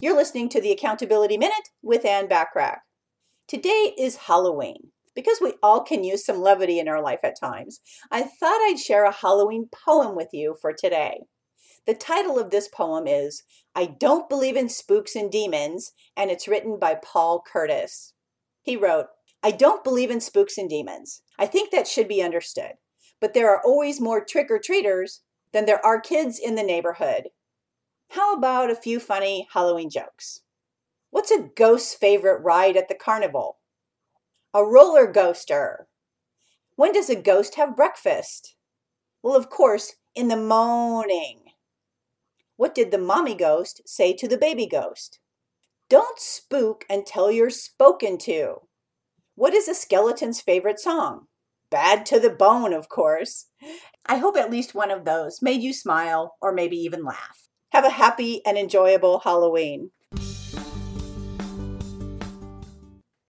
You're listening to the Accountability Minute with Ann Bachrach. Today is Halloween. Because we all can use some levity in our life at times, I thought I'd share a Halloween poem with you for today. The title of this poem is I Don't Believe in Spooks and Demons, and it's written by Paul Curtis. He wrote, I don't believe in spooks and demons. I think that should be understood. But there are always more trick or treaters than there are kids in the neighborhood. How about a few funny Halloween jokes? What's a ghost's favorite ride at the carnival? A roller ghoster. When does a ghost have breakfast? Well, of course, in the morning. What did the mommy ghost say to the baby ghost? Don't spook until you're spoken to. What is a skeleton's favorite song? Bad to the bone, of course. I hope at least one of those made you smile or maybe even laugh. Have a happy and enjoyable Halloween.